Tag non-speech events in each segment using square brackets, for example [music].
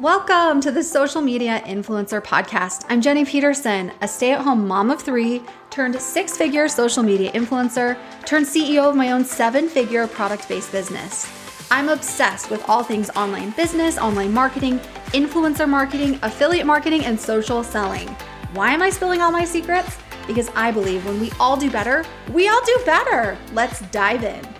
Welcome to the Social Media Influencer Podcast. I'm Jenny Peterson, a stay at home mom of three, turned six figure social media influencer, turned CEO of my own seven figure product based business. I'm obsessed with all things online business, online marketing, influencer marketing, affiliate marketing, and social selling. Why am I spilling all my secrets? Because I believe when we all do better, we all do better. Let's dive in.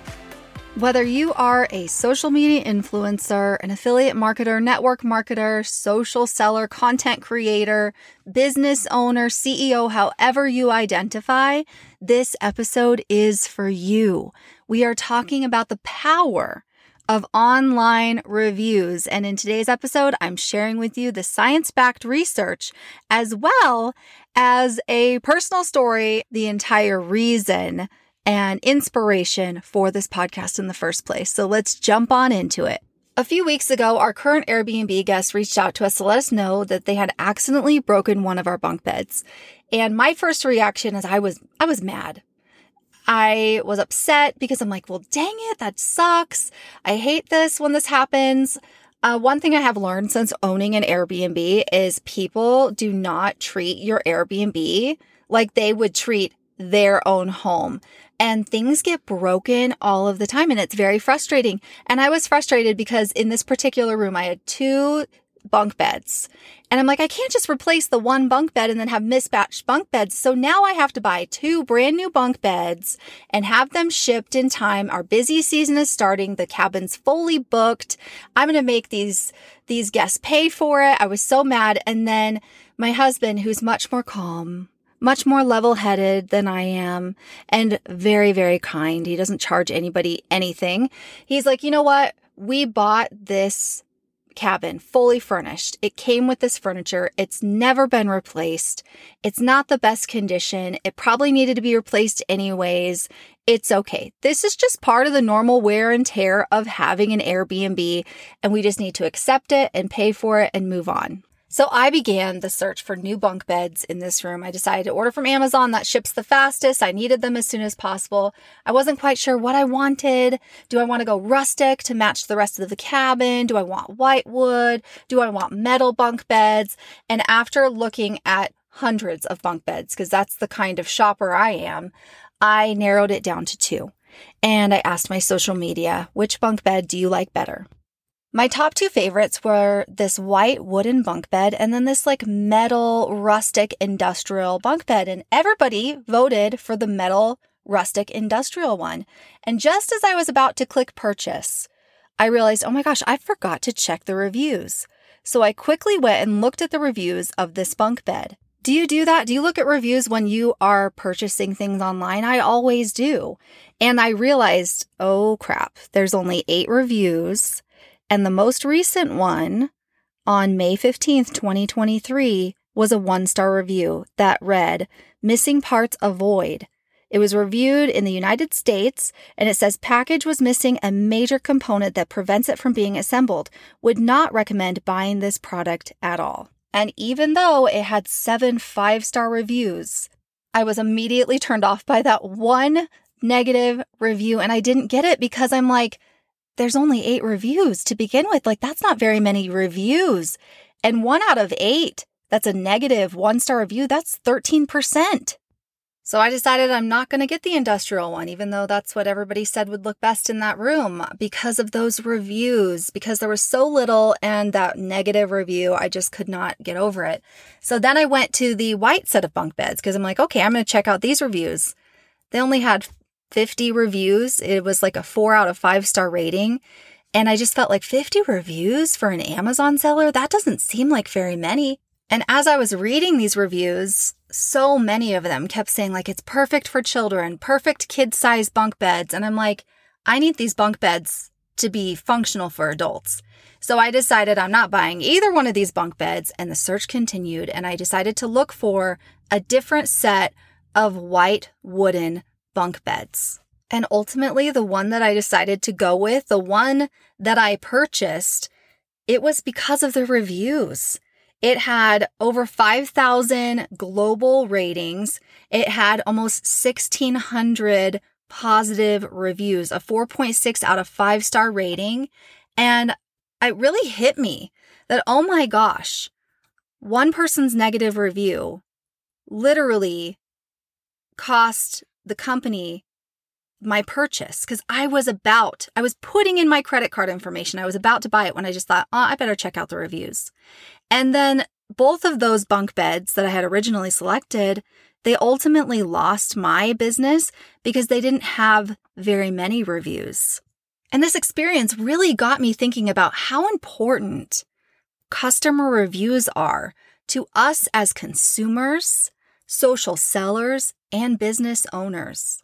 Whether you are a social media influencer, an affiliate marketer, network marketer, social seller, content creator, business owner, CEO, however you identify, this episode is for you. We are talking about the power of online reviews. And in today's episode, I'm sharing with you the science backed research as well as a personal story, the entire reason and inspiration for this podcast in the first place. So let's jump on into it. A few weeks ago, our current Airbnb guest reached out to us to let us know that they had accidentally broken one of our bunk beds. And my first reaction is I was I was mad. I was upset because I'm like, well, dang it, that sucks. I hate this when this happens. Uh, one thing I have learned since owning an Airbnb is people do not treat your Airbnb like they would treat their own home and things get broken all of the time and it's very frustrating. And I was frustrated because in this particular room, I had two bunk beds. And I'm like, I can't just replace the one bunk bed and then have mismatched bunk beds. So now I have to buy two brand new bunk beds and have them shipped in time. Our busy season is starting. The cabin's fully booked. I'm going to make these, these guests pay for it. I was so mad. And then my husband, who's much more calm, much more level headed than I am and very, very kind. He doesn't charge anybody anything. He's like, you know what? We bought this cabin fully furnished. It came with this furniture. It's never been replaced. It's not the best condition. It probably needed to be replaced anyways. It's okay. This is just part of the normal wear and tear of having an Airbnb, and we just need to accept it and pay for it and move on. So I began the search for new bunk beds in this room. I decided to order from Amazon that ships the fastest. I needed them as soon as possible. I wasn't quite sure what I wanted. Do I want to go rustic to match the rest of the cabin? Do I want white wood? Do I want metal bunk beds? And after looking at hundreds of bunk beds, because that's the kind of shopper I am, I narrowed it down to two. And I asked my social media, which bunk bed do you like better? My top two favorites were this white wooden bunk bed and then this like metal rustic industrial bunk bed. And everybody voted for the metal rustic industrial one. And just as I was about to click purchase, I realized, oh my gosh, I forgot to check the reviews. So I quickly went and looked at the reviews of this bunk bed. Do you do that? Do you look at reviews when you are purchasing things online? I always do. And I realized, oh crap, there's only eight reviews and the most recent one on May 15th, 2023, was a one star review that read, Missing parts avoid. It was reviewed in the United States and it says package was missing a major component that prevents it from being assembled. Would not recommend buying this product at all. And even though it had seven five star reviews, I was immediately turned off by that one negative review and I didn't get it because I'm like, there's only eight reviews to begin with. Like, that's not very many reviews. And one out of eight, that's a negative one star review, that's 13%. So I decided I'm not going to get the industrial one, even though that's what everybody said would look best in that room because of those reviews, because there was so little and that negative review, I just could not get over it. So then I went to the white set of bunk beds because I'm like, okay, I'm going to check out these reviews. They only had 50 reviews. It was like a four out of five star rating. And I just felt like 50 reviews for an Amazon seller, that doesn't seem like very many. And as I was reading these reviews, so many of them kept saying, like, it's perfect for children, perfect kid size bunk beds. And I'm like, I need these bunk beds to be functional for adults. So I decided I'm not buying either one of these bunk beds. And the search continued. And I decided to look for a different set of white wooden bunk beds. And ultimately, the one that I decided to go with, the one that I purchased, it was because of the reviews. It had over 5,000 global ratings. It had almost 1,600 positive reviews, a 4.6 out of 5 star rating. And it really hit me that, oh my gosh, one person's negative review literally cost the company my purchase because I was about, I was putting in my credit card information. I was about to buy it when I just thought, oh, I better check out the reviews. And then both of those bunk beds that I had originally selected, they ultimately lost my business because they didn't have very many reviews. And this experience really got me thinking about how important customer reviews are to us as consumers, social sellers, and business owners.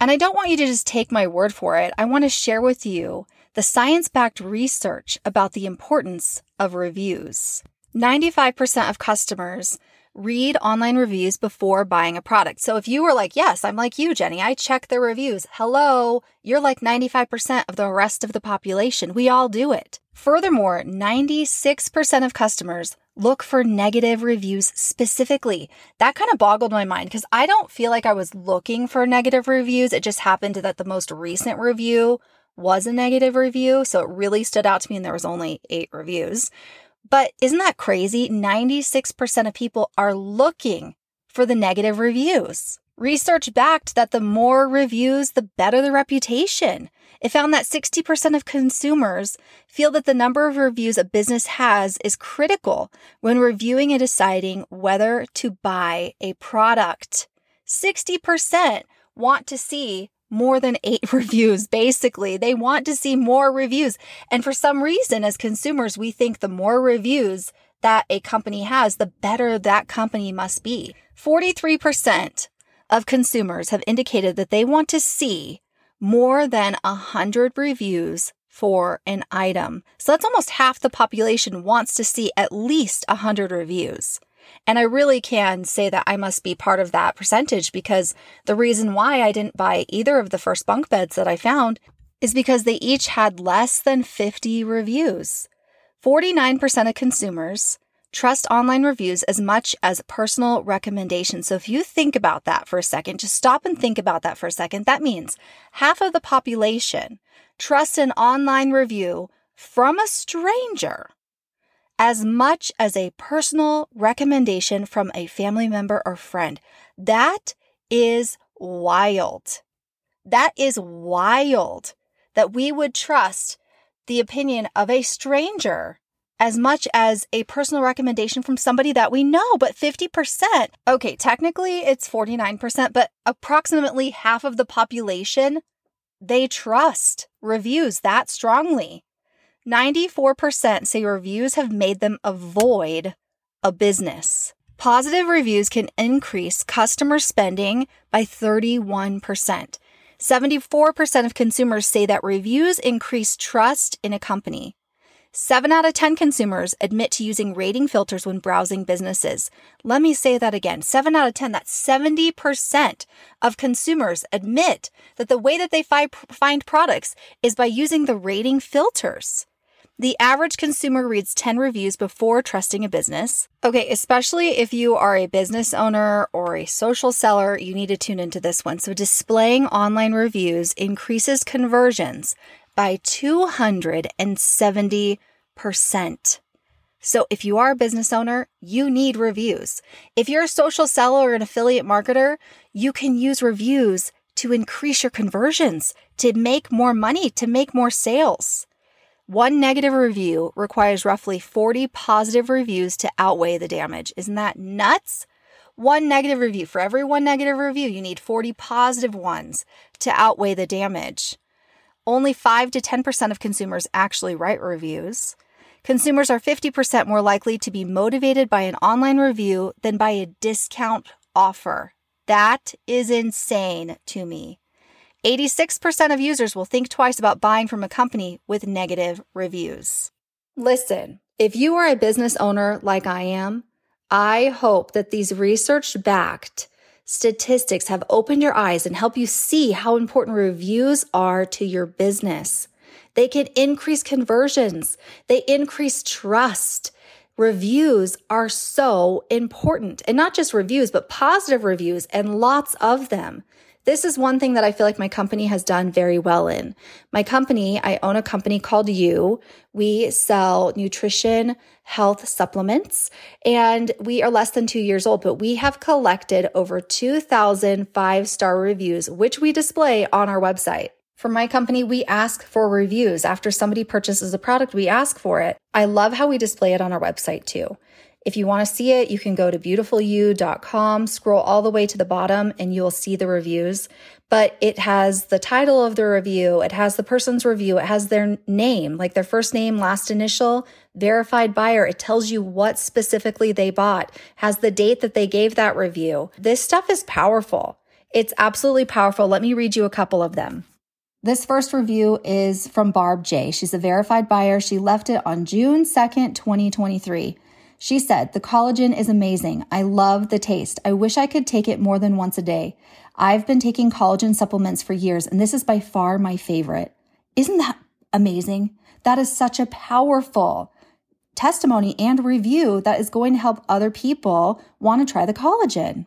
And I don't want you to just take my word for it. I want to share with you the science backed research about the importance of reviews. 95% of customers read online reviews before buying a product. So if you were like, yes, I'm like you, Jenny, I check the reviews. Hello, you're like 95% of the rest of the population. We all do it. Furthermore, 96% of customers look for negative reviews specifically. That kind of boggled my mind because I don't feel like I was looking for negative reviews. It just happened that the most recent review was a negative review. So it really stood out to me, and there was only eight reviews. But isn't that crazy? 96% of people are looking for the negative reviews. Research backed that the more reviews, the better the reputation. It found that 60% of consumers feel that the number of reviews a business has is critical when reviewing and deciding whether to buy a product. 60% want to see more than eight [laughs] reviews, basically. They want to see more reviews. And for some reason, as consumers, we think the more reviews that a company has, the better that company must be. 43% of consumers have indicated that they want to see more than 100 reviews for an item. So that's almost half the population wants to see at least 100 reviews. And I really can say that I must be part of that percentage because the reason why I didn't buy either of the first bunk beds that I found is because they each had less than 50 reviews. 49% of consumers trust online reviews as much as personal recommendations. So if you think about that for a second, just stop and think about that for a second. That means half of the population trusts an online review from a stranger as much as a personal recommendation from a family member or friend. That is wild. That is wild that we would trust the opinion of a stranger as much as a personal recommendation from somebody that we know, but 50%. Okay, technically it's 49%, but approximately half of the population, they trust reviews that strongly. 94% say reviews have made them avoid a business. Positive reviews can increase customer spending by 31%. 74% of consumers say that reviews increase trust in a company. 7 out of 10 consumers admit to using rating filters when browsing businesses. Let me say that again 7 out of 10, that's 70% of consumers admit that the way that they fi- find products is by using the rating filters. The average consumer reads 10 reviews before trusting a business. Okay, especially if you are a business owner or a social seller, you need to tune into this one. So, displaying online reviews increases conversions by 270%. So, if you are a business owner, you need reviews. If you're a social seller or an affiliate marketer, you can use reviews to increase your conversions, to make more money, to make more sales. One negative review requires roughly 40 positive reviews to outweigh the damage. Isn't that nuts? One negative review. For every one negative review, you need 40 positive ones to outweigh the damage. Only 5 to 10% of consumers actually write reviews. Consumers are 50% more likely to be motivated by an online review than by a discount offer. That is insane to me. 86% of users will think twice about buying from a company with negative reviews. Listen, if you are a business owner like I am, I hope that these research backed statistics have opened your eyes and help you see how important reviews are to your business. They can increase conversions. They increase trust. Reviews are so important and not just reviews, but positive reviews and lots of them. This is one thing that I feel like my company has done very well in. My company, I own a company called You. We sell nutrition, health supplements, and we are less than two years old, but we have collected over 2,000 five star reviews, which we display on our website. For my company, we ask for reviews. After somebody purchases a product, we ask for it. I love how we display it on our website too. If you want to see it, you can go to beautifulyou.com, scroll all the way to the bottom, and you'll see the reviews. But it has the title of the review, it has the person's review, it has their name, like their first name, last initial, verified buyer. It tells you what specifically they bought, has the date that they gave that review. This stuff is powerful. It's absolutely powerful. Let me read you a couple of them. This first review is from Barb J. She's a verified buyer. She left it on June 2nd, 2023. She said, The collagen is amazing. I love the taste. I wish I could take it more than once a day. I've been taking collagen supplements for years, and this is by far my favorite. Isn't that amazing? That is such a powerful testimony and review that is going to help other people want to try the collagen.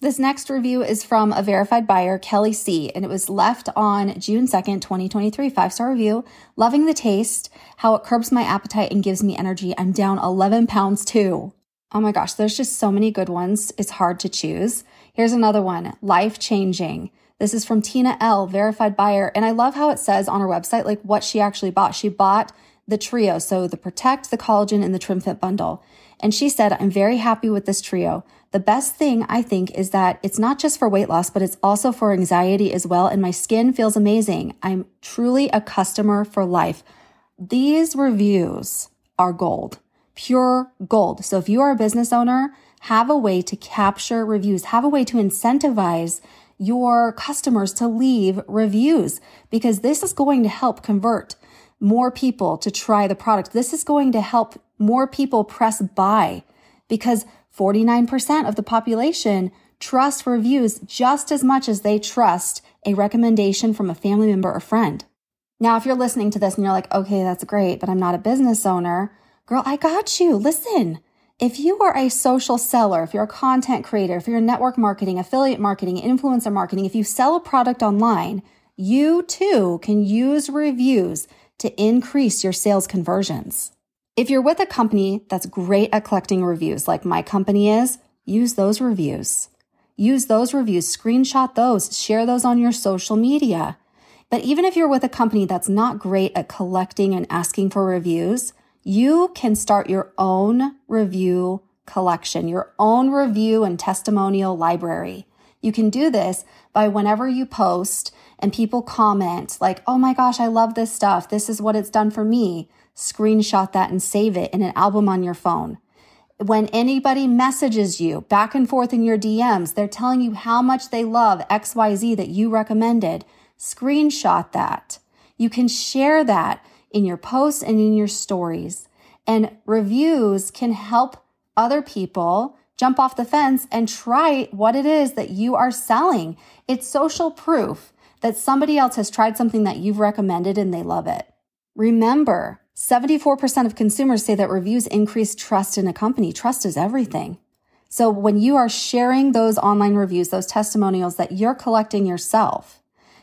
This next review is from a verified buyer, Kelly C., and it was left on June 2nd, 2023. Five star review. Loving the taste, how it curbs my appetite and gives me energy. I'm down 11 pounds too. Oh my gosh, there's just so many good ones. It's hard to choose. Here's another one life changing. This is from Tina L., verified buyer. And I love how it says on her website, like what she actually bought. She bought the trio. So the Protect, the Collagen, and the trim fit bundle. And she said, I'm very happy with this trio. The best thing I think is that it's not just for weight loss, but it's also for anxiety as well. And my skin feels amazing. I'm truly a customer for life. These reviews are gold, pure gold. So if you are a business owner, have a way to capture reviews, have a way to incentivize your customers to leave reviews because this is going to help convert more people to try the product. This is going to help more people press buy because 49% of the population trust reviews just as much as they trust a recommendation from a family member or friend. Now, if you're listening to this and you're like, okay, that's great, but I'm not a business owner, girl, I got you. Listen, if you are a social seller, if you're a content creator, if you're network marketing, affiliate marketing, influencer marketing, if you sell a product online, you too can use reviews to increase your sales conversions. If you're with a company that's great at collecting reviews, like my company is, use those reviews. Use those reviews, screenshot those, share those on your social media. But even if you're with a company that's not great at collecting and asking for reviews, you can start your own review collection, your own review and testimonial library. You can do this by whenever you post and people comment, like, oh my gosh, I love this stuff. This is what it's done for me screenshot that and save it in an album on your phone. When anybody messages you back and forth in your DMs, they're telling you how much they love XYZ that you recommended. Screenshot that. You can share that in your posts and in your stories. And reviews can help other people jump off the fence and try what it is that you are selling. It's social proof that somebody else has tried something that you've recommended and they love it. Remember, 74% of consumers say that reviews increase trust in a company. Trust is everything. So when you are sharing those online reviews, those testimonials that you're collecting yourself,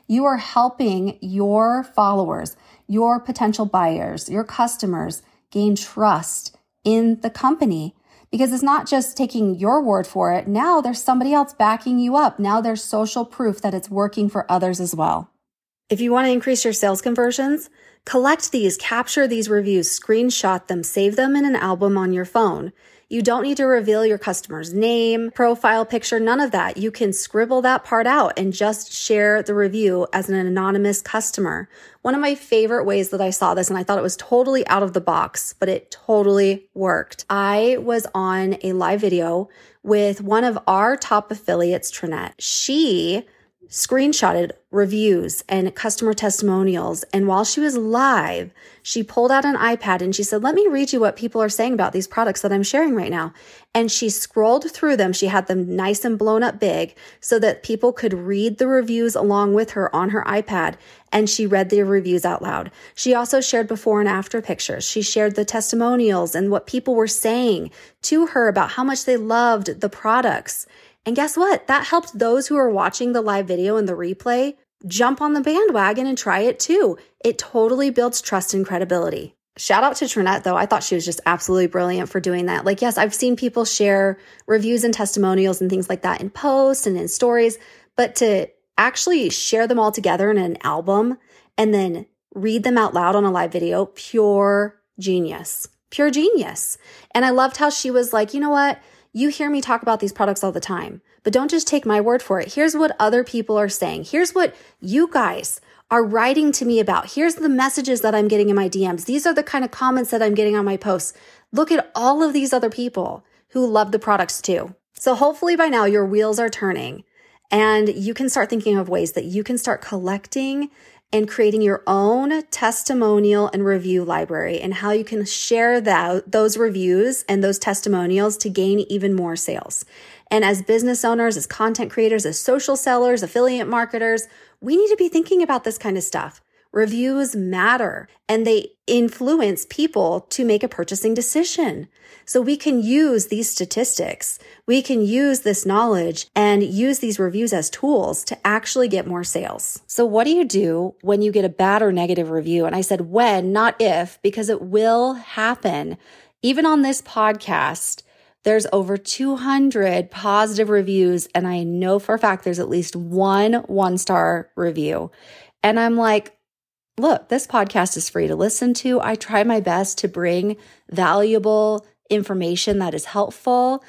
you are helping your followers, your potential buyers, your customers gain trust in the company because it's not just taking your word for it. Now there's somebody else backing you up. Now there's social proof that it's working for others as well. If you want to increase your sales conversions, Collect these, capture these reviews, screenshot them, save them in an album on your phone. You don't need to reveal your customer's name, profile picture, none of that. You can scribble that part out and just share the review as an anonymous customer. One of my favorite ways that I saw this, and I thought it was totally out of the box, but it totally worked. I was on a live video with one of our top affiliates, Trinette. She screenshotted reviews and customer testimonials. And while she was live, she pulled out an iPad and she said, Let me read you what people are saying about these products that I'm sharing right now. And she scrolled through them. She had them nice and blown up big so that people could read the reviews along with her on her iPad. And she read the reviews out loud. She also shared before and after pictures. She shared the testimonials and what people were saying to her about how much they loved the products. And guess what? That helped those who are watching the live video and the replay jump on the bandwagon and try it too. It totally builds trust and credibility. Shout out to Trinette though. I thought she was just absolutely brilliant for doing that. Like, yes, I've seen people share reviews and testimonials and things like that in posts and in stories, but to actually share them all together in an album and then read them out loud on a live video, pure genius. Pure genius. And I loved how she was like, you know what? You hear me talk about these products all the time, but don't just take my word for it. Here's what other people are saying. Here's what you guys are writing to me about. Here's the messages that I'm getting in my DMs. These are the kind of comments that I'm getting on my posts. Look at all of these other people who love the products too. So hopefully by now your wheels are turning and you can start thinking of ways that you can start collecting and creating your own testimonial and review library and how you can share that, those reviews and those testimonials to gain even more sales. And as business owners, as content creators, as social sellers, affiliate marketers, we need to be thinking about this kind of stuff. Reviews matter and they influence people to make a purchasing decision. So we can use these statistics. We can use this knowledge and use these reviews as tools to actually get more sales. So what do you do when you get a bad or negative review? And I said when, not if, because it will happen. Even on this podcast, there's over 200 positive reviews, and I know for a fact there's at least one one star review. And I'm like, look, this podcast is free to listen to. I try my best to bring valuable information that is helpful,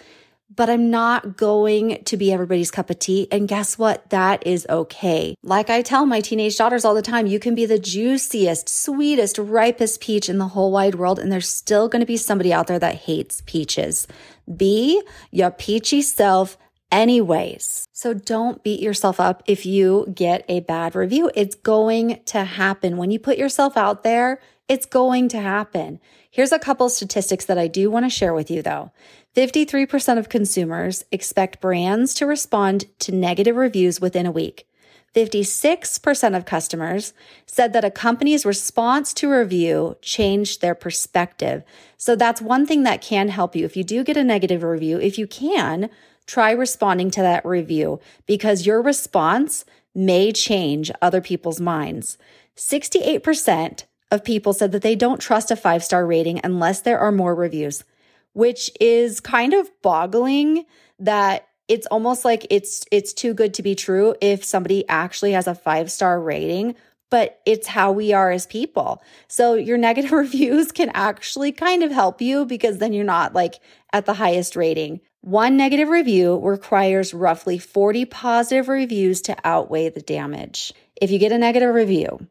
but I'm not going to be everybody's cup of tea. And guess what? That is okay. Like I tell my teenage daughters all the time, you can be the juiciest, sweetest, ripest peach in the whole wide world, and there's still going to be somebody out there that hates peaches. Be your peachy self anyways. So don't beat yourself up if you get a bad review. It's going to happen. When you put yourself out there, it's going to happen. Here's a couple statistics that I do want to share with you though. 53% of consumers expect brands to respond to negative reviews within a week. 56% of customers said that a company's response to a review changed their perspective. So that's one thing that can help you. If you do get a negative review, if you can, try responding to that review because your response may change other people's minds. 68% of people said that they don't trust a five star rating unless there are more reviews, which is kind of boggling that it's almost like it's it's too good to be true if somebody actually has a five star rating but it's how we are as people. So your negative [laughs] reviews can actually kind of help you because then you're not like at the highest rating. One negative review requires roughly 40 positive reviews to outweigh the damage. If you get a negative review,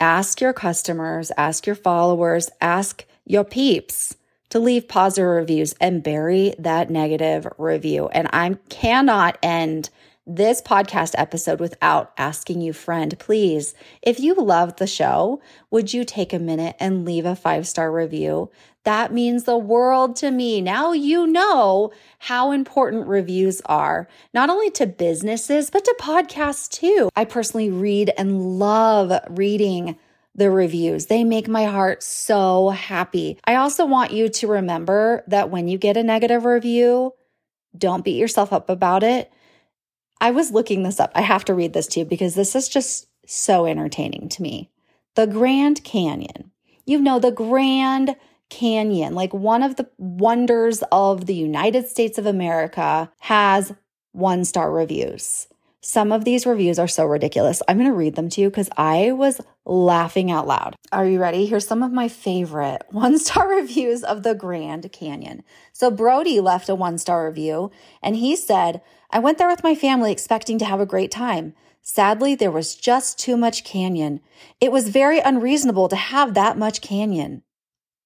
ask your customers, ask your followers, ask your peeps to leave positive reviews and bury that negative review. And I cannot end this podcast episode without asking you, friend, please, if you love the show, would you take a minute and leave a five star review? That means the world to me. Now you know how important reviews are, not only to businesses, but to podcasts too. I personally read and love reading the reviews. They make my heart so happy. I also want you to remember that when you get a negative review, don't beat yourself up about it I was looking this up. I have to read this to you because this is just so entertaining to me. The Grand Canyon. You know, the Grand Canyon, like one of the wonders of the United States of America, has one star reviews. Some of these reviews are so ridiculous. I'm going to read them to you because I was laughing out loud. Are you ready? Here's some of my favorite [laughs] one star reviews of the Grand Canyon. So, Brody left a one star review and he said, I went there with my family expecting to have a great time. Sadly, there was just too much canyon. It was very unreasonable to have that much canyon.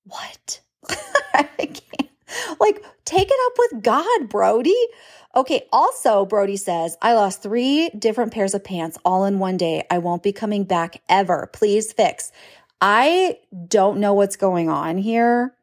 What? [laughs] I can't. Like, take it up with God, Brody. Okay, also, Brody says, I lost three different pairs of pants all in one day. I won't be coming back ever. Please fix. I don't know what's going on here.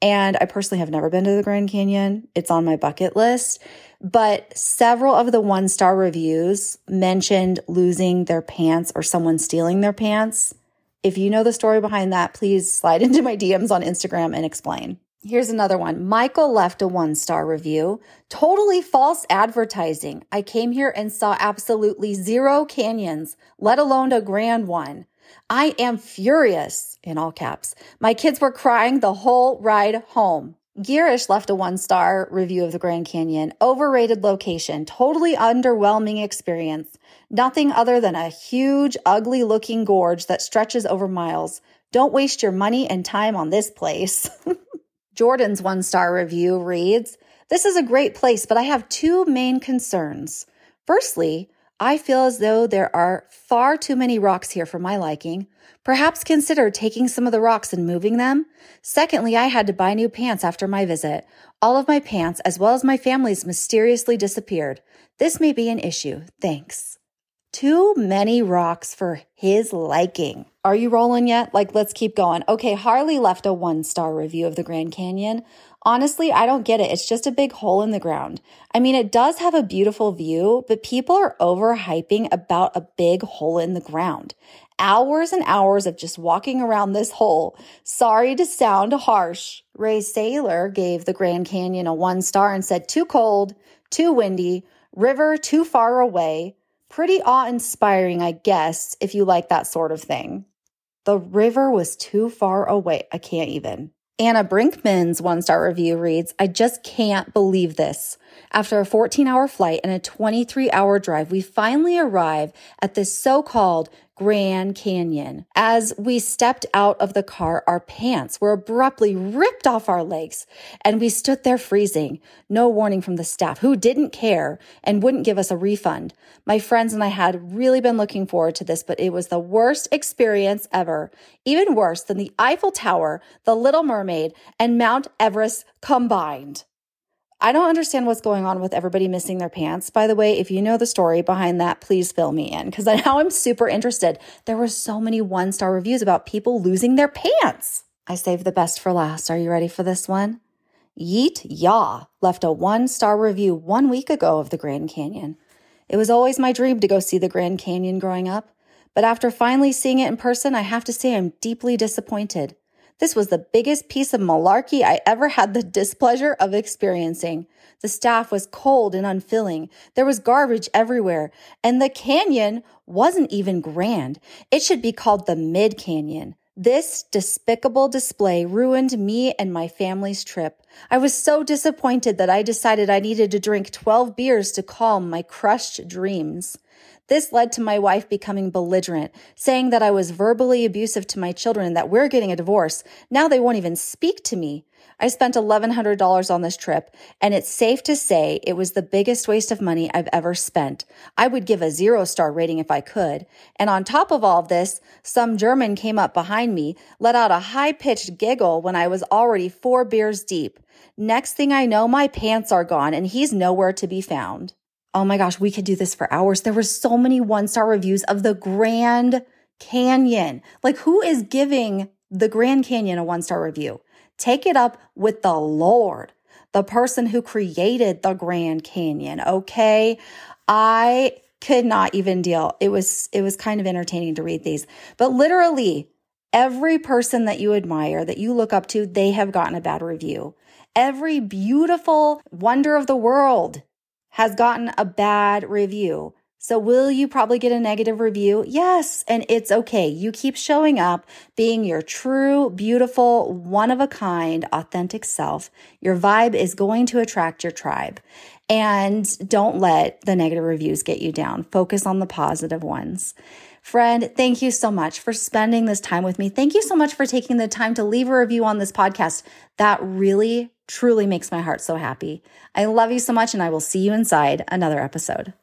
And I personally have never been to the Grand Canyon. It's on my bucket list. But several of the one star reviews mentioned losing their pants or someone stealing their pants. If you know the story behind that, please slide [laughs] into my DMs on Instagram and explain. Here's another one. Michael left a one star review. Totally false advertising. I came here and saw absolutely zero canyons, let alone a grand one. I am furious, in all caps. My kids were crying the whole ride home. Girish left a one star review of the Grand Canyon. Overrated location, totally underwhelming experience. Nothing other than a huge, ugly looking gorge that stretches over miles. Don't waste your money and time on this place. [laughs] Jordan's one star review reads This is a great place, but I have two main concerns. Firstly, I feel as though there are far too many rocks here for my liking. Perhaps consider taking some of the rocks and moving them. Secondly, I had to buy new pants after my visit. All of my pants, as well as my family's, mysteriously disappeared. This may be an issue. Thanks. Too many rocks for his liking. Are you rolling yet? Like, let's keep going. Okay, Harley left a one star review of the Grand Canyon. Honestly, I don't get it. It's just a big hole in the ground. I mean, it does have a beautiful view, but people are overhyping about a big hole in the ground. Hours and hours of just walking around this hole. Sorry to sound harsh. Ray Saylor gave the Grand Canyon a one star and said, too cold, too windy, river too far away. Pretty awe inspiring, I guess, if you like that sort of thing. The river was too far away. I can't even. Anna Brinkman's one star review reads, I just can't believe this. After a 14 hour flight and a 23 hour drive, we finally arrive at this so called Grand Canyon. As we stepped out of the car, our pants were abruptly ripped off our legs and we stood there freezing. No warning from the staff who didn't care and wouldn't give us a refund. My friends and I had really been looking forward to this, but it was the worst experience ever. Even worse than the Eiffel Tower, the Little Mermaid, and Mount Everest combined. I don't understand what's going on with everybody missing their pants. By the way, if you know the story behind that, please fill me in because [laughs] now I'm super interested. There were so many one star reviews about people losing their pants. I saved the best for last. Are you ready for this one? Yeet Yaw left a one star review one week ago of the Grand Canyon. It was always my dream to go see the Grand Canyon growing up, but after finally seeing it in person, I have to say I'm deeply disappointed. This was the biggest piece of malarkey I ever had the displeasure of experiencing. The staff was cold and unfilling. There was garbage everywhere. And the canyon wasn't even grand. It should be called the Mid Canyon. This despicable display ruined me and my family's trip. I was so disappointed that I decided I needed to drink 12 beers to calm my crushed dreams. This led to my wife becoming belligerent, saying that I was verbally abusive to my children and that we're getting a divorce. Now they won't even speak to me. I spent $1,100 on this trip, and it's safe to say it was the biggest waste of money I've ever spent. I would give a zero star rating if I could. And on top of all of this, some German came up behind me, let out a high pitched giggle when I was already four beers deep. Next thing I know, my pants are gone and he's nowhere to be found. Oh my gosh, we could do this for hours. There were so many one star reviews of the Grand Canyon. Like, who is giving the Grand Canyon a one star review? Take it up with the Lord, the person who created the Grand Canyon. Okay. I could not even deal. It was, it was kind of entertaining to read these, but literally every person that you admire, that you look up to, they have gotten a bad review. Every beautiful wonder of the world has gotten a bad review. So will you probably get a negative review? Yes. And it's okay. You keep showing up being your true, beautiful, one of a kind, authentic self. Your vibe is going to attract your tribe. And don't let the negative reviews get you down. Focus on the positive ones. Friend, thank you so much for spending this time with me. Thank you so much for taking the time to leave a review on this podcast. That really truly makes my heart so happy. I love you so much, and I will see you inside another episode.